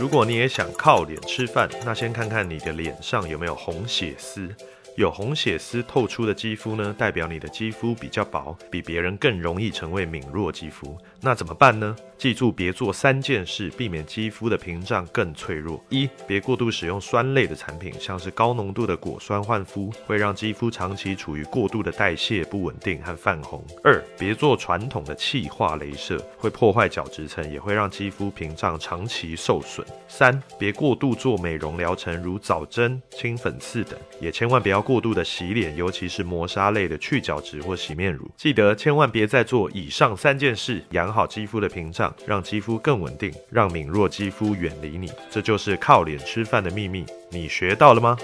如果你也想靠脸吃饭，那先看看你的脸上有没有红血丝。有红血丝透出的肌肤呢，代表你的肌肤比较薄，比别人更容易成为敏弱肌肤。那怎么办呢？记住，别做三件事，避免肌肤的屏障更脆弱。一，别过度使用酸类的产品，像是高浓度的果酸焕肤，会让肌肤长期处于过度的代谢不稳定和泛红。二，别做传统的气化镭射，会破坏角质层，也会让肌肤屏障长期受损。三，别过度做美容疗程，如早针、清粉刺等，也千万不要过度的洗脸，尤其是磨砂类的去角质或洗面乳。记得千万别再做以上三件事，养好肌肤的屏障。让肌肤更稳定，让敏弱肌肤远离你，这就是靠脸吃饭的秘密。你学到了吗？